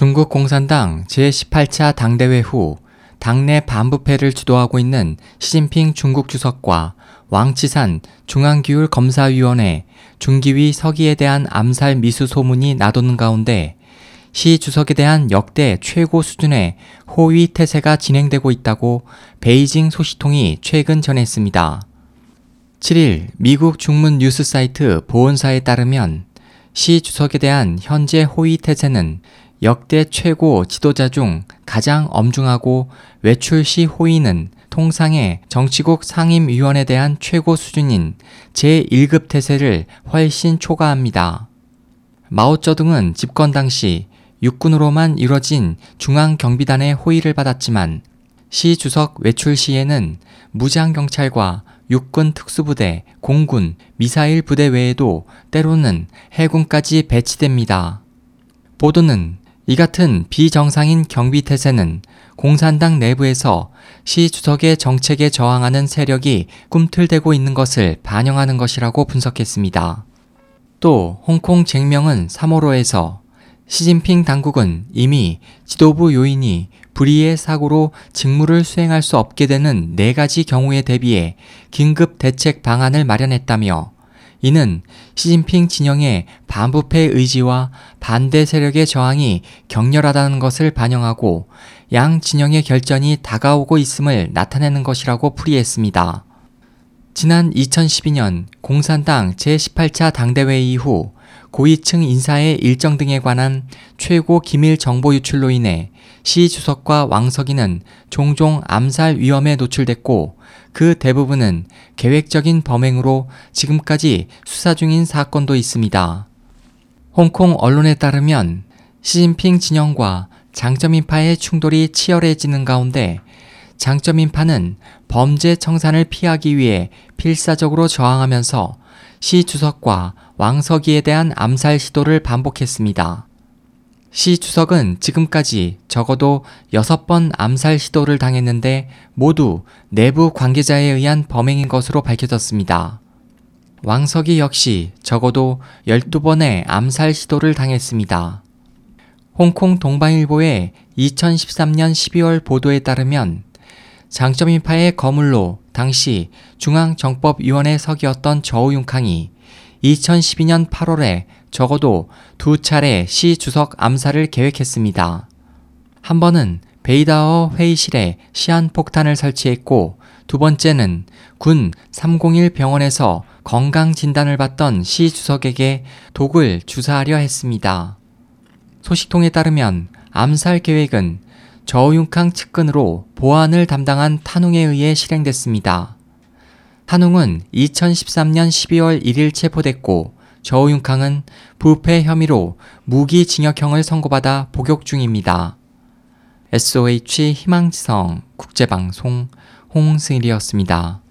중국 공산당 제18차 당대회 후 당내 반부패를 주도하고 있는 시진핑 중국 주석과 왕치산 중앙기율 검사위원회 중기위 서기에 대한 암살 미수 소문이 나도는 가운데 시 주석에 대한 역대 최고 수준의 호위 태세가 진행되고 있다고 베이징 소식통이 최근 전했습니다. 7일 미국 중문 뉴스 사이트 보온사에 따르면 시 주석에 대한 현재 호위 태세는 역대 최고 지도자 중 가장 엄중하고 외출 시 호위는 통상의 정치국 상임위원에 대한 최고 수준인 제1급 태세를 훨씬 초과합니다. 마오쩌둥은 집권 당시 육군으로만 이뤄진 중앙경비단의 호의를 받았지만 시 주석 외출 시에는 무장경찰과 육군 특수부대, 공군, 미사일 부대 외에도 때로는 해군까지 배치됩니다. 보도는 이 같은 비정상인 경비태세는 공산당 내부에서 시 주석의 정책에 저항하는 세력이 꿈틀대고 있는 것을 반영하는 것이라고 분석했습니다. 또 홍콩 쟁명은 3월호에서 시진핑 당국은 이미 지도부 요인이 불의의 사고로 직무를 수행할 수 없게 되는 네 가지 경우에 대비해 긴급 대책 방안을 마련했다며 이는 시진핑 진영의 반부패 의지와 반대 세력의 저항이 격렬하다는 것을 반영하고 양 진영의 결전이 다가오고 있음을 나타내는 것이라고 풀이했습니다. 지난 2012년 공산당 제18차 당대회 이후 고위층 인사의 일정 등에 관한 최고 기밀 정보 유출로 인해 시 주석과 왕석이는 종종 암살 위험에 노출됐고 그 대부분은 계획적인 범행으로 지금까지 수사 중인 사건도 있습니다. 홍콩 언론에 따르면 시진핑 진영과 장점인파의 충돌이 치열해지는 가운데 장점인 파는 범죄 청산을 피하기 위해 필사적으로 저항하면서 시 주석과 왕석이에 대한 암살 시도를 반복했습니다. 시 주석은 지금까지 적어도 6번 암살 시도를 당했는데 모두 내부 관계자에 의한 범행인 것으로 밝혀졌습니다. 왕석이 역시 적어도 12번의 암살 시도를 당했습니다. 홍콩 동방일보의 2013년 12월 보도에 따르면 장점인파의 거물로 당시 중앙정법위원회 석이었던 저우융캉이 2012년 8월에 적어도 두 차례 시 주석 암살을 계획했습니다. 한 번은 베이다어 회의실에 시한폭탄을 설치했고 두 번째는 군 301 병원에서 건강 진단을 받던 시 주석에게 독을 주사하려 했습니다. 소식통에 따르면 암살 계획은 저우융캉 측근으로 보안을 담당한 탄웅에 의해 실행됐습니다. 탄웅은 2013년 12월 1일 체포됐고 저우융캉은 부패 혐의로 무기징역형을 선고받아 복역 중입니다. SOH 희망지성 국제방송 홍승일이었습니다.